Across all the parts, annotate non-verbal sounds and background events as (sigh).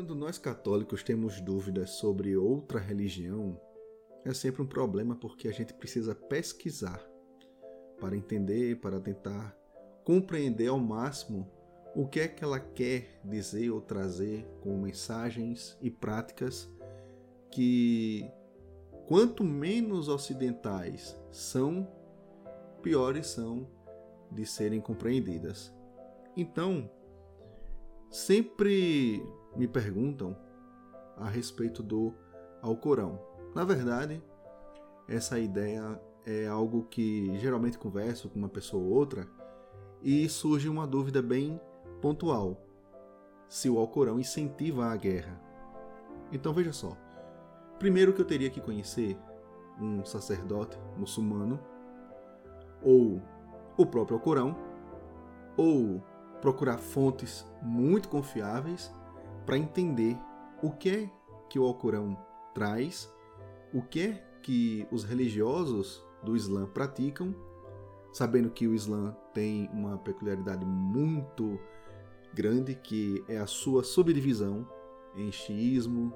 Quando nós católicos temos dúvidas sobre outra religião, é sempre um problema porque a gente precisa pesquisar para entender, para tentar compreender ao máximo o que é que ela quer dizer ou trazer com mensagens e práticas que quanto menos ocidentais são, piores são de serem compreendidas. Então, sempre me perguntam a respeito do Alcorão. Na verdade, essa ideia é algo que geralmente converso com uma pessoa ou outra e surge uma dúvida bem pontual: se o Alcorão incentiva a guerra. Então veja só. Primeiro que eu teria que conhecer um sacerdote muçulmano ou o próprio Alcorão ou procurar fontes muito confiáveis para entender o que é que o Alcorão traz, o que é que os religiosos do Islã praticam, sabendo que o Islã tem uma peculiaridade muito grande que é a sua subdivisão em xiismo,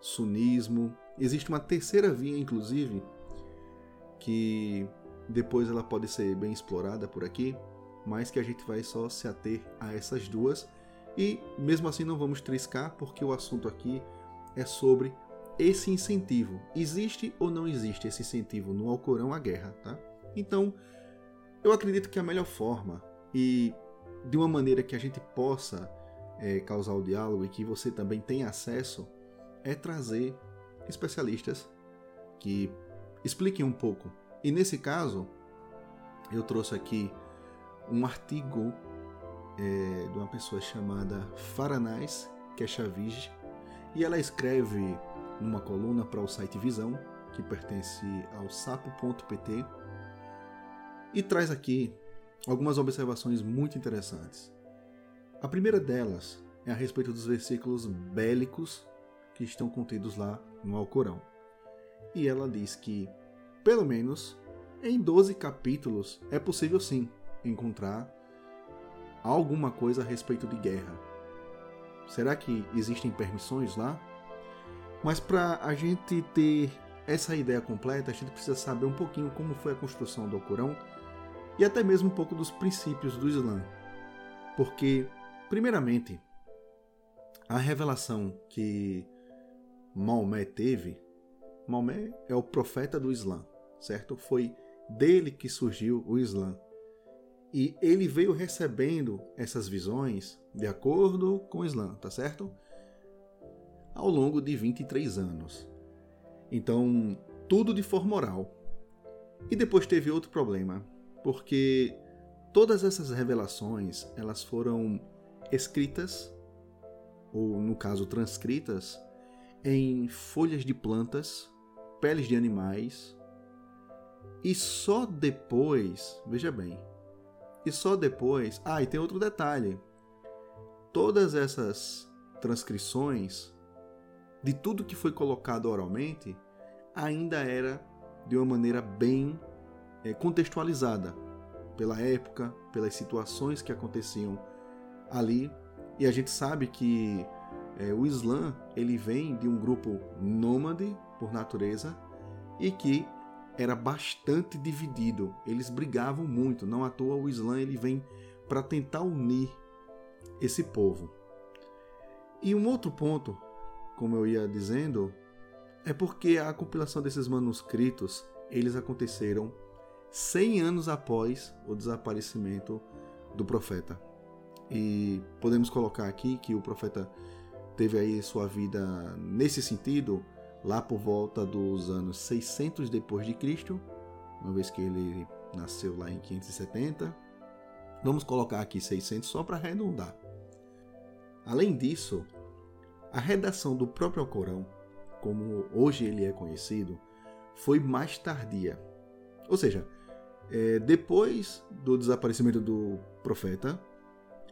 sunismo. Existe uma terceira via, inclusive, que depois ela pode ser bem explorada por aqui, mas que a gente vai só se ater a essas duas e mesmo assim não vamos triscar porque o assunto aqui é sobre esse incentivo. Existe ou não existe esse incentivo no Alcorão à guerra, tá? Então, eu acredito que a melhor forma e de uma maneira que a gente possa é, causar o diálogo e que você também tenha acesso é trazer especialistas que expliquem um pouco. E nesse caso, eu trouxe aqui um artigo é, de uma pessoa chamada Faranais Keshavij e ela escreve numa coluna para o site Visão, que pertence ao sapo.pt, e traz aqui algumas observações muito interessantes. A primeira delas é a respeito dos versículos bélicos que estão contidos lá no Alcorão. E ela diz que, pelo menos em 12 capítulos, é possível sim encontrar alguma coisa a respeito de guerra. Será que existem permissões lá? Mas para a gente ter essa ideia completa, a gente precisa saber um pouquinho como foi a construção do Alcorão e até mesmo um pouco dos princípios do Islã. Porque, primeiramente, a revelação que Maomé teve, Maomé é o profeta do Islã, certo? Foi dele que surgiu o Islã. E ele veio recebendo essas visões de acordo com o Islã, tá certo? Ao longo de 23 anos. Então, tudo de forma oral. E depois teve outro problema, porque todas essas revelações, elas foram escritas ou no caso transcritas em folhas de plantas, peles de animais, e só depois, veja bem, e só depois. Ah, e tem outro detalhe. Todas essas transcrições de tudo que foi colocado oralmente ainda era de uma maneira bem é, contextualizada pela época, pelas situações que aconteciam ali. E a gente sabe que é, o Islã ele vem de um grupo nômade por natureza e que era bastante dividido. Eles brigavam muito. Não à toa o Islã ele vem para tentar unir esse povo. E um outro ponto, como eu ia dizendo, é porque a compilação desses manuscritos eles aconteceram 100 anos após o desaparecimento do profeta. E podemos colocar aqui que o profeta teve aí sua vida nesse sentido lá por volta dos anos 600 depois de Cristo, uma vez que ele nasceu lá em 570. Vamos colocar aqui 600 só para arredondar. Além disso, a redação do próprio Alcorão, como hoje ele é conhecido, foi mais tardia. Ou seja, é, depois do desaparecimento do profeta,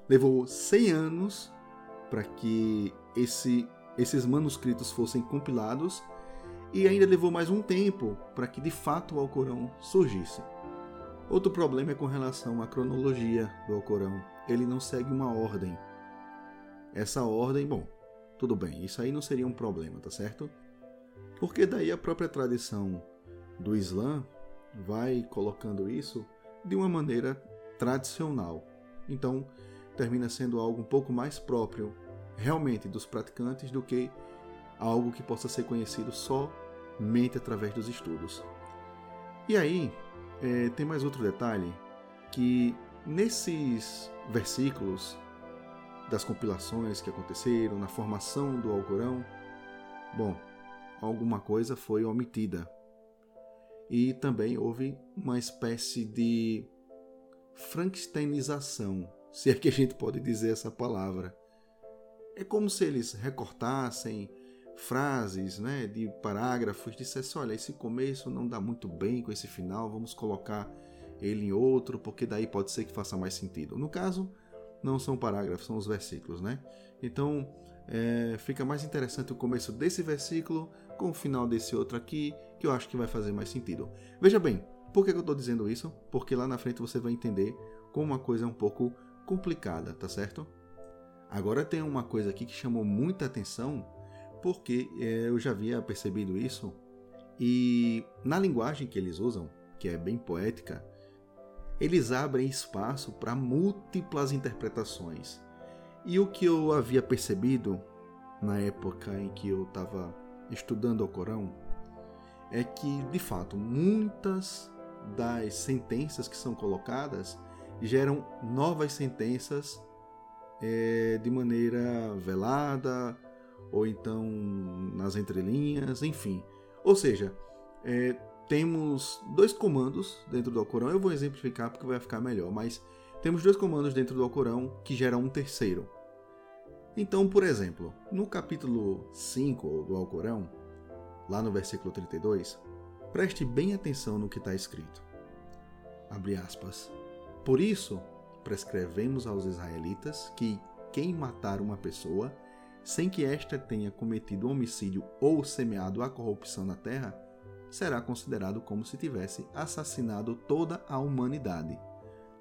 levou 100 anos para que esse esses manuscritos fossem compilados e ainda levou mais um tempo para que de fato o Alcorão surgisse. Outro problema é com relação à cronologia do Alcorão. Ele não segue uma ordem. Essa ordem, bom, tudo bem, isso aí não seria um problema, tá certo? Porque daí a própria tradição do Islã vai colocando isso de uma maneira tradicional. Então, termina sendo algo um pouco mais próprio realmente dos praticantes do que algo que possa ser conhecido somente através dos estudos. E aí, é, tem mais outro detalhe que nesses versículos das compilações que aconteceram, na formação do Alcorão, bom, alguma coisa foi omitida. E também houve uma espécie de frankensteinização, se é que a gente pode dizer essa palavra. É como se eles recortassem frases, né, de parágrafos, dissessem, olha, esse começo não dá muito bem com esse final, vamos colocar ele em outro, porque daí pode ser que faça mais sentido. No caso, não são parágrafos, são os versículos, né? Então, é, fica mais interessante o começo desse versículo com o final desse outro aqui, que eu acho que vai fazer mais sentido. Veja bem, por que eu estou dizendo isso? Porque lá na frente você vai entender como uma coisa é um pouco complicada, tá certo? Agora tem uma coisa aqui que chamou muita atenção, porque é, eu já havia percebido isso, e na linguagem que eles usam, que é bem poética, eles abrem espaço para múltiplas interpretações. E o que eu havia percebido na época em que eu estava estudando o Corão é que, de fato, muitas das sentenças que são colocadas geram novas sentenças é, de maneira velada ou então nas entrelinhas, enfim. Ou seja, é, temos dois comandos dentro do Alcorão. Eu vou exemplificar porque vai ficar melhor, mas temos dois comandos dentro do Alcorão que geram um terceiro. Então, por exemplo, no capítulo 5 do Alcorão, lá no versículo 32, preste bem atenção no que está escrito. Abre aspas. Por isso, prescrevemos aos israelitas que quem matar uma pessoa, sem que esta tenha cometido homicídio ou semeado a corrupção na terra, será considerado como se tivesse assassinado toda a humanidade.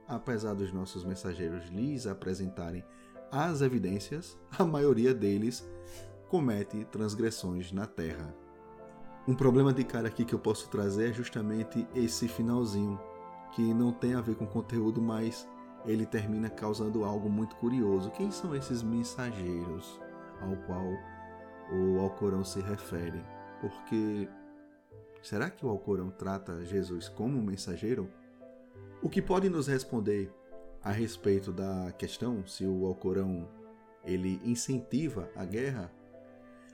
Apesar dos nossos mensageiros lhes apresentarem as evidências, a maioria deles comete transgressões na terra. Um problema de cara aqui que eu posso trazer é justamente esse finalzinho, que não tem a ver com conteúdo, mas ele termina causando algo muito curioso. Quem são esses mensageiros ao qual o Alcorão se refere? Porque Será que o Alcorão trata Jesus como um mensageiro? O que pode nos responder a respeito da questão se o Alcorão ele incentiva a guerra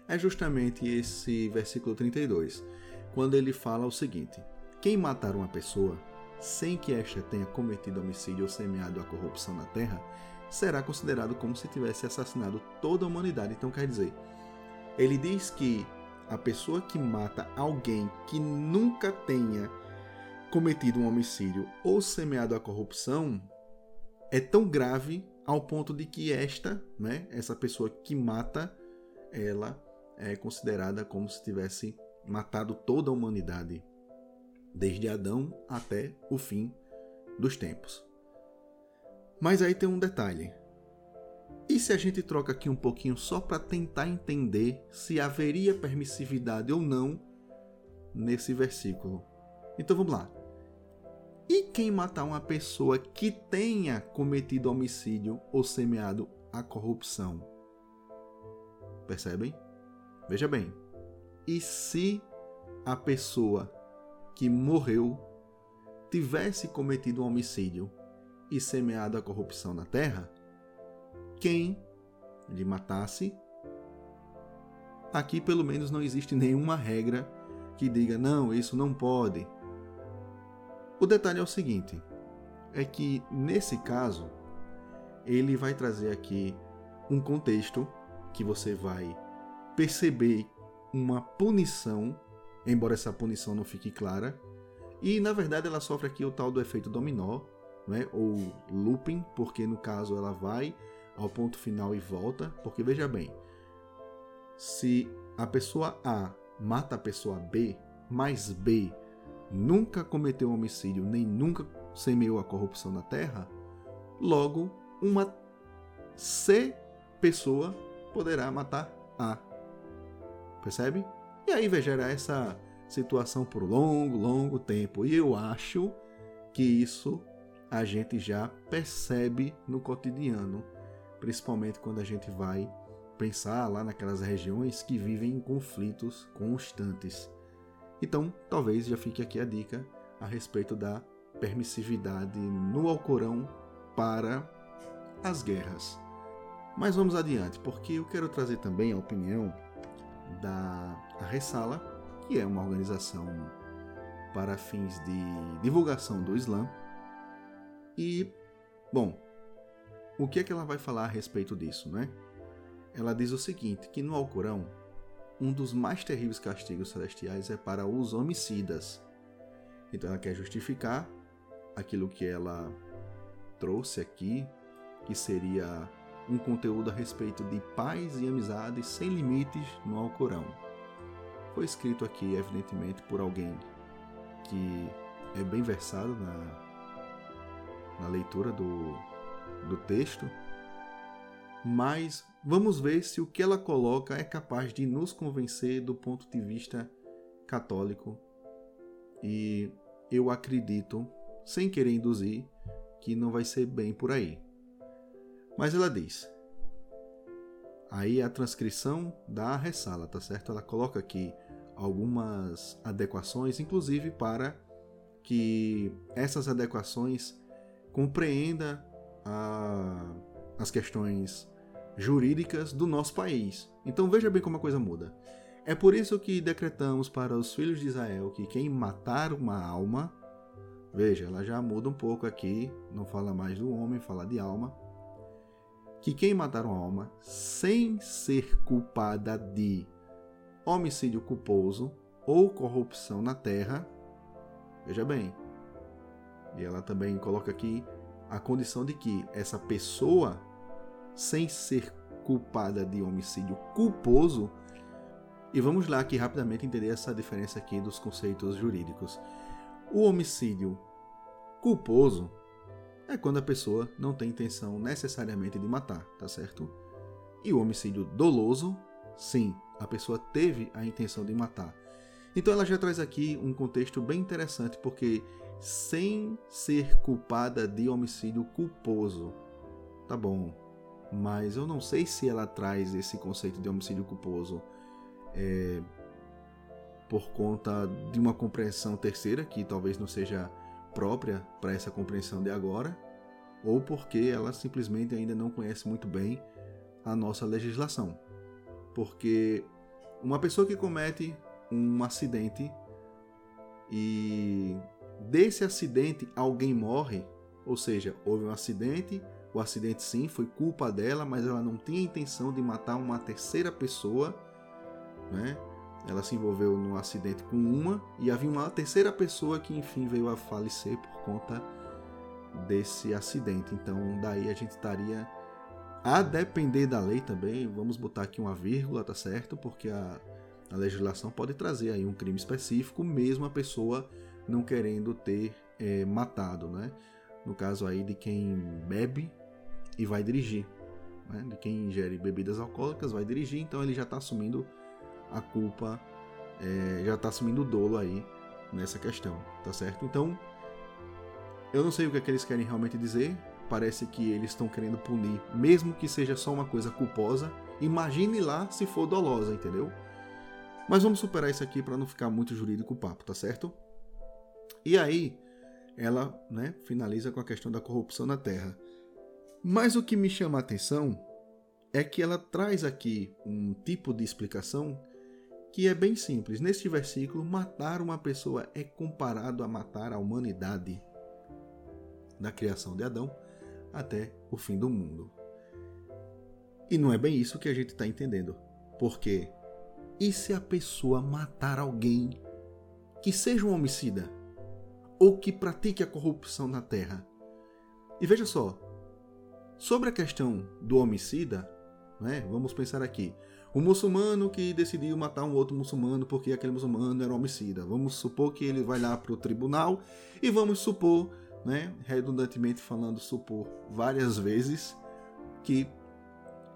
é justamente esse versículo 32, quando ele fala o seguinte: Quem matar uma pessoa sem que esta tenha cometido homicídio ou semeado a corrupção na terra, será considerado como se tivesse assassinado toda a humanidade. Então quer dizer, ele diz que a pessoa que mata alguém que nunca tenha cometido um homicídio ou semeado a corrupção é tão grave ao ponto de que esta, né, essa pessoa que mata, ela é considerada como se tivesse matado toda a humanidade, desde Adão até o fim dos tempos. Mas aí tem um detalhe. E se a gente troca aqui um pouquinho só para tentar entender se haveria permissividade ou não nesse versículo? Então vamos lá. E quem matar uma pessoa que tenha cometido homicídio ou semeado a corrupção? Percebem? Veja bem. E se a pessoa que morreu tivesse cometido um homicídio e semeado a corrupção na terra? quem lhe matasse. Aqui, pelo menos, não existe nenhuma regra que diga não, isso não pode. O detalhe é o seguinte: é que nesse caso, ele vai trazer aqui um contexto que você vai perceber uma punição, embora essa punição não fique clara, e na verdade ela sofre aqui o tal do efeito dominó, né? ou looping, porque no caso ela vai ao ponto final e volta, porque veja bem, se a pessoa A mata a pessoa B, mas B nunca cometeu homicídio nem nunca semeou a corrupção na Terra, logo uma C pessoa poderá matar A. Percebe? E aí, veja, era essa situação por longo, longo tempo. E eu acho que isso a gente já percebe no cotidiano, principalmente quando a gente vai pensar lá naquelas regiões que vivem em conflitos constantes. Então, talvez já fique aqui a dica a respeito da permissividade no Alcorão para as guerras. Mas vamos adiante, porque eu quero trazer também a opinião da Ressala, que é uma organização para fins de divulgação do Islã. E, bom, o que é que ela vai falar a respeito disso, né? Ela diz o seguinte, que no Alcorão, um dos mais terríveis castigos celestiais é para os homicidas. Então ela quer justificar aquilo que ela trouxe aqui, que seria um conteúdo a respeito de paz e amizade sem limites no Alcorão. Foi escrito aqui, evidentemente, por alguém que é bem versado na, na leitura do, do texto, mas vamos ver se o que ela coloca é capaz de nos convencer do ponto de vista católico. E eu acredito, sem querer induzir, que não vai ser bem por aí. Mas ela diz. Aí a transcrição da ressala, tá certo? Ela coloca aqui algumas adequações, inclusive para que essas adequações compreenda a, as questões jurídicas do nosso país. Então veja bem como a coisa muda. É por isso que decretamos para os filhos de Israel que quem matar uma alma, veja, ela já muda um pouco aqui, não fala mais do homem, fala de alma que quem matar uma alma sem ser culpada de homicídio culposo ou corrupção na terra, veja bem, e ela também coloca aqui a condição de que essa pessoa, sem ser culpada de homicídio culposo, e vamos lá aqui rapidamente entender essa diferença aqui dos conceitos jurídicos. O homicídio culposo é quando a pessoa não tem intenção necessariamente de matar, tá certo? E o homicídio doloso, sim, a pessoa teve a intenção de matar. Então ela já traz aqui um contexto bem interessante, porque sem ser culpada de homicídio culposo, tá bom, mas eu não sei se ela traz esse conceito de homicídio culposo é, por conta de uma compreensão terceira, que talvez não seja própria para essa compreensão de agora, ou porque ela simplesmente ainda não conhece muito bem a nossa legislação. Porque uma pessoa que comete um acidente e desse acidente alguém morre, ou seja, houve um acidente, o acidente sim foi culpa dela, mas ela não tinha intenção de matar uma terceira pessoa, né? Ela se envolveu num acidente com uma e havia uma terceira pessoa que enfim veio a falecer por conta desse acidente. Então, daí a gente estaria a depender da lei também, vamos botar aqui uma vírgula, tá certo? Porque a, a legislação pode trazer aí um crime específico, mesmo a pessoa não querendo ter é, matado, né? No caso aí de quem bebe e vai dirigir, né? de quem ingere bebidas alcoólicas vai dirigir, então ele já está assumindo a culpa, é, já está assumindo o dolo aí nessa questão, tá certo? Então, eu não sei o que, é que eles querem realmente dizer. Parece que eles estão querendo punir, mesmo que seja só uma coisa culposa. Imagine lá se for dolosa, entendeu? Mas vamos superar isso aqui para não ficar muito jurídico o papo, tá certo? E aí, ela né, finaliza com a questão da corrupção na Terra. Mas o que me chama a atenção é que ela traz aqui um tipo de explicação que é bem simples. Neste versículo, matar uma pessoa é comparado a matar a humanidade da criação de Adão até o fim do mundo. E não é bem isso que a gente está entendendo. Porque e se a pessoa matar alguém que seja um homicida ou que pratique a corrupção na terra? E veja só, sobre a questão do homicida, né, vamos pensar aqui. O muçulmano que decidiu matar um outro muçulmano porque aquele muçulmano era homicida. Vamos supor que ele vai lá para o tribunal e vamos supor né, redundantemente falando, supor várias vezes que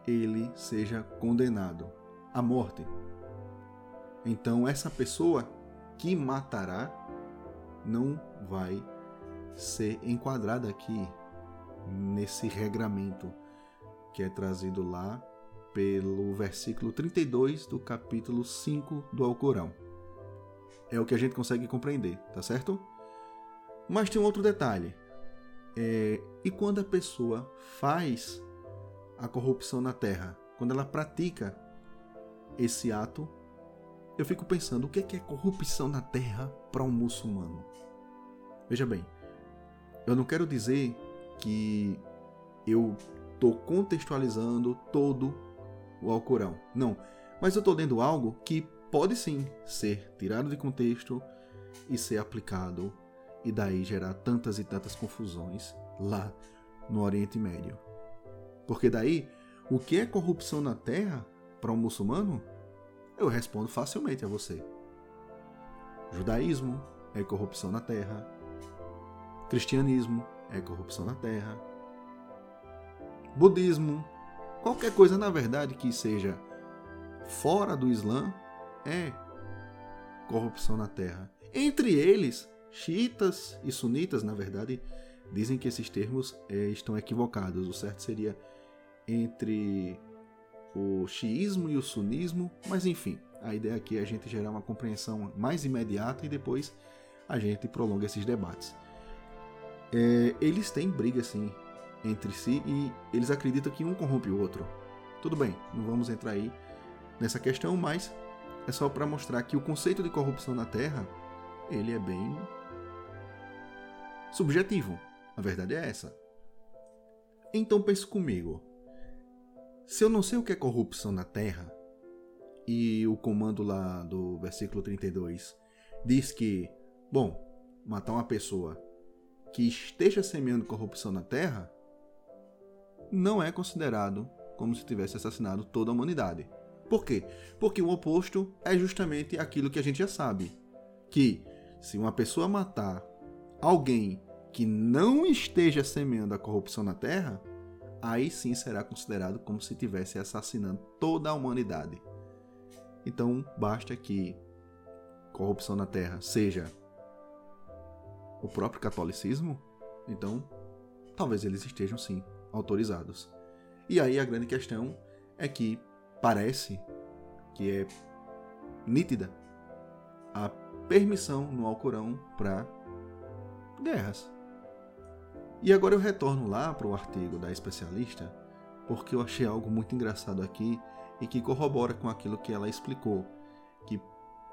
ele seja condenado. a morte. Então, essa pessoa que matará não vai ser enquadrada aqui nesse regramento que é trazido lá pelo versículo 32 do capítulo 5 do Alcorão. É o que a gente consegue compreender, tá certo? Mas tem um outro detalhe. É, e quando a pessoa faz a corrupção na terra, quando ela pratica esse ato, eu fico pensando o que é, é corrupção na terra para um muçulmano. Veja bem, eu não quero dizer que eu estou contextualizando todo o Alcorão. Não. Mas eu estou dando algo que pode sim ser tirado de contexto e ser aplicado e daí gerar tantas e tantas confusões lá no Oriente Médio. Porque daí, o que é corrupção na Terra para um muçulmano? Eu respondo facilmente a você. Judaísmo é corrupção na Terra. Cristianismo é corrupção na Terra. Budismo, qualquer coisa na verdade que seja fora do Islã é corrupção na Terra. Entre eles, xiitas e sunitas, na verdade, dizem que esses termos é, estão equivocados. O certo seria entre o xiismo e o sunismo, mas enfim, a ideia aqui é a gente gerar uma compreensão mais imediata e depois a gente prolonga esses debates. É, eles têm briga assim entre si e eles acreditam que um corrompe o outro. Tudo bem, não vamos entrar aí nessa questão, mas é só para mostrar que o conceito de corrupção na Terra ele é bem subjetivo. A verdade é essa. Então pense comigo. Se eu não sei o que é corrupção na Terra, e o comando lá do versículo 32 diz que, bom, matar uma pessoa que esteja semeando corrupção na Terra não é considerado como se tivesse assassinado toda a humanidade. Por quê? Porque o oposto é justamente aquilo que a gente já sabe, que se uma pessoa matar alguém que não esteja semeando a corrupção na Terra, aí sim será considerado como se estivesse assassinando toda a humanidade. Então, basta que corrupção na Terra seja o próprio catolicismo, então talvez eles estejam sim autorizados. E aí a grande questão é que parece que é nítida a permissão no Alcorão para guerras. E agora eu retorno lá para o artigo da especialista, porque eu achei algo muito engraçado aqui e que corrobora com aquilo que ela explicou, que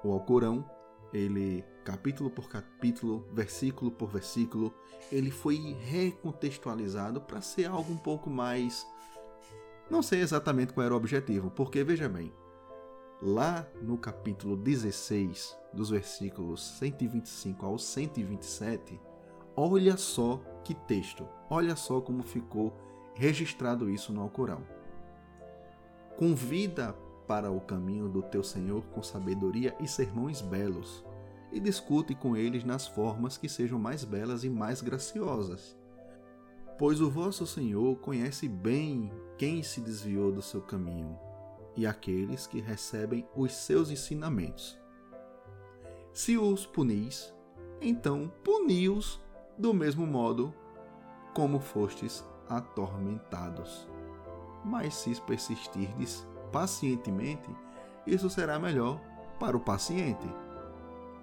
o Alcorão, ele capítulo por capítulo, versículo por versículo, ele foi recontextualizado para ser algo um pouco mais não sei exatamente qual era o objetivo, porque veja bem, lá no capítulo 16, dos versículos 125 ao 127, olha só que texto, olha só como ficou registrado isso no Alcorão. Convida para o caminho do teu Senhor com sabedoria e sermões belos, e discute com eles nas formas que sejam mais belas e mais graciosas. Pois o vosso Senhor conhece bem quem se desviou do seu caminho e aqueles que recebem os seus ensinamentos. Se os punis, então puni-os do mesmo modo como fostes atormentados. Mas se persistirdes pacientemente, isso será melhor para o paciente.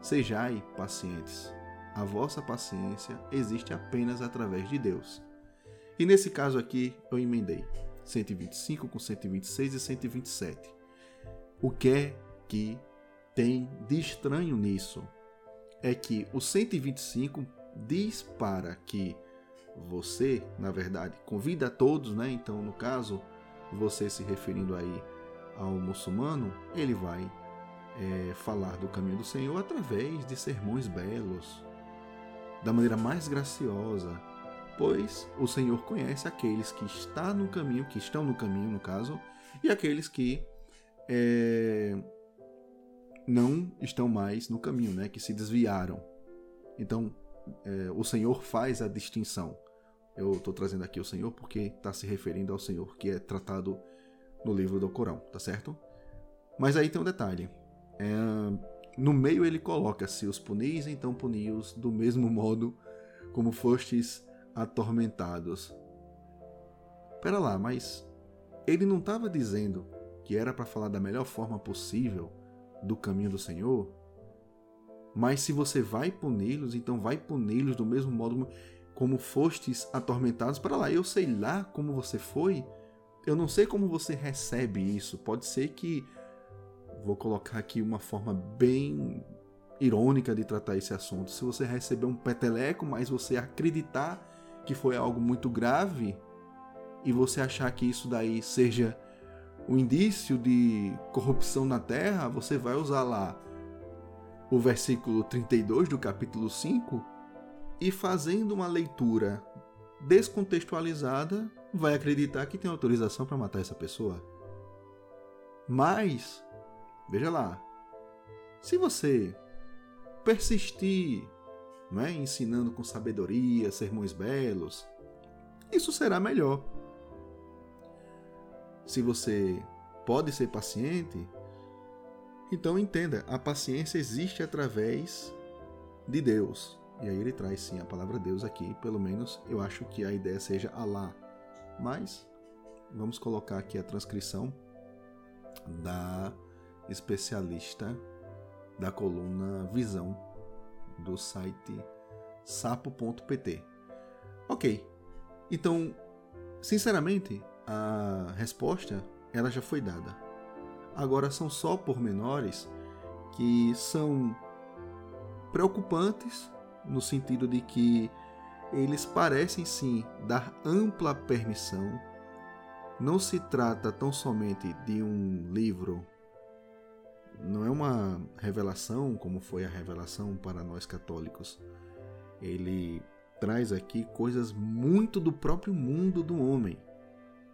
Sejai pacientes. A vossa paciência existe apenas através de Deus. E nesse caso aqui eu emendei 125 com 126 e 127. O que é que tem de estranho nisso? É que o 125 diz para que você, na verdade, convida a todos, né? Então, no caso, você se referindo aí ao muçulmano, ele vai é, falar do caminho do Senhor através de sermões belos, da maneira mais graciosa, pois o Senhor conhece aqueles que estão no caminho, que estão no caminho, no caso, e aqueles que é, não estão mais no caminho, né? Que se desviaram. Então, é, o Senhor faz a distinção. Eu estou trazendo aqui o Senhor porque está se referindo ao Senhor que é tratado no livro do Corão, tá certo? Mas aí tem um detalhe. É, no meio ele coloca: se os punis, então puni-os do mesmo modo como fostes atormentados. Pera lá, mas ele não estava dizendo que era para falar da melhor forma possível do caminho do Senhor? Mas se você vai puni-los, então vai puni-los do mesmo modo como fostes atormentados. Para lá, eu sei lá como você foi. Eu não sei como você recebe isso. Pode ser que vou colocar aqui uma forma bem irônica de tratar esse assunto. Se você receber um peteleco, mas você acreditar que foi algo muito grave e você achar que isso daí seja um indício de corrupção na terra, você vai usar lá o versículo 32 do capítulo 5 e fazendo uma leitura descontextualizada, vai acreditar que tem autorização para matar essa pessoa. Mas, veja lá, se você persistir, não é? ensinando com sabedoria, sermões belos, isso será melhor. Se você pode ser paciente, então entenda, a paciência existe através de Deus. E aí ele traz sim a palavra Deus aqui, pelo menos eu acho que a ideia seja Alá. Mas vamos colocar aqui a transcrição da especialista da coluna Visão do site sapo.pt. Ok, então, sinceramente, a resposta ela já foi dada. Agora são só pormenores que são preocupantes no sentido de que eles parecem sim dar ampla permissão. Não se trata tão somente de um livro não é uma revelação como foi a revelação para nós católicos. Ele traz aqui coisas muito do próprio mundo do homem.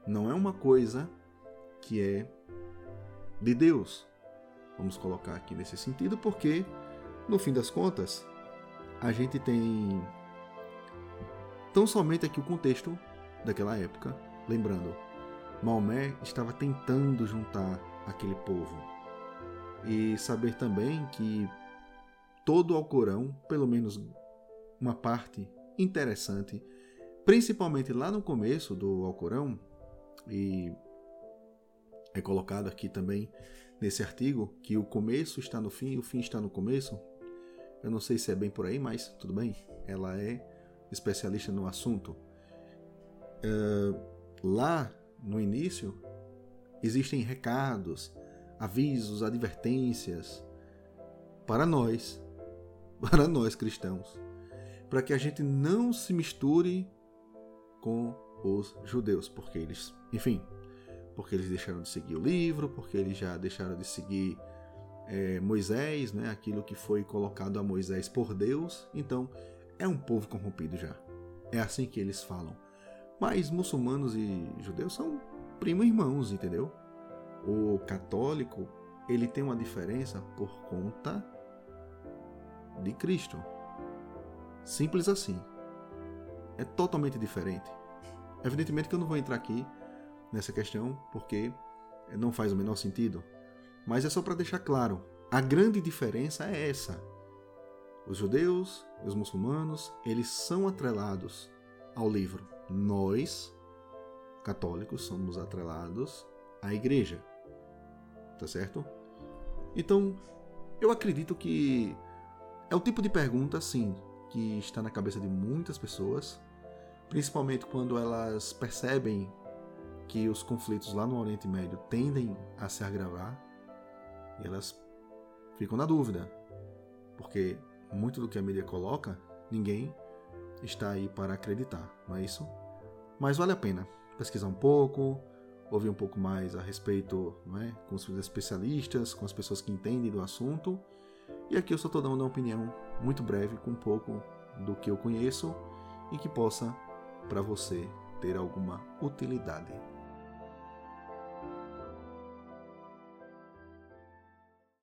Não é uma coisa que é de Deus. Vamos colocar aqui nesse sentido, porque no fim das contas a gente tem tão somente aqui o contexto daquela época. Lembrando, Maomé estava tentando juntar aquele povo e saber também que todo o Alcorão, pelo menos uma parte interessante, principalmente lá no começo do Alcorão, e é colocado aqui também nesse artigo que o começo está no fim e o fim está no começo. Eu não sei se é bem por aí, mas tudo bem. Ela é especialista no assunto. Uh, lá no início existem recados, avisos, advertências para nós, (laughs) para nós cristãos, para que a gente não se misture com os judeus, porque eles, enfim, porque eles deixaram de seguir o livro, porque eles já deixaram de seguir é, Moisés, né, aquilo que foi colocado a Moisés por Deus, então é um povo corrompido já. É assim que eles falam. Mas muçulmanos e judeus são primo irmãos, entendeu? O católico, ele tem uma diferença por conta de Cristo. Simples assim. É totalmente diferente. Evidentemente que eu não vou entrar aqui nessa questão porque não faz o menor sentido, mas é só para deixar claro. A grande diferença é essa. Os judeus e os muçulmanos, eles são atrelados ao livro. Nós, católicos, somos atrelados à igreja tá certo? Então, eu acredito que é o tipo de pergunta, sim, que está na cabeça de muitas pessoas, principalmente quando elas percebem que os conflitos lá no Oriente Médio tendem a se agravar elas ficam na dúvida, porque muito do que a mídia coloca, ninguém está aí para acreditar, não é isso? Mas vale a pena pesquisar um pouco, ouvir um pouco mais a respeito não é, com os especialistas, com as pessoas que entendem do assunto. E aqui eu só estou dando uma opinião muito breve, com um pouco do que eu conheço e que possa, para você, ter alguma utilidade.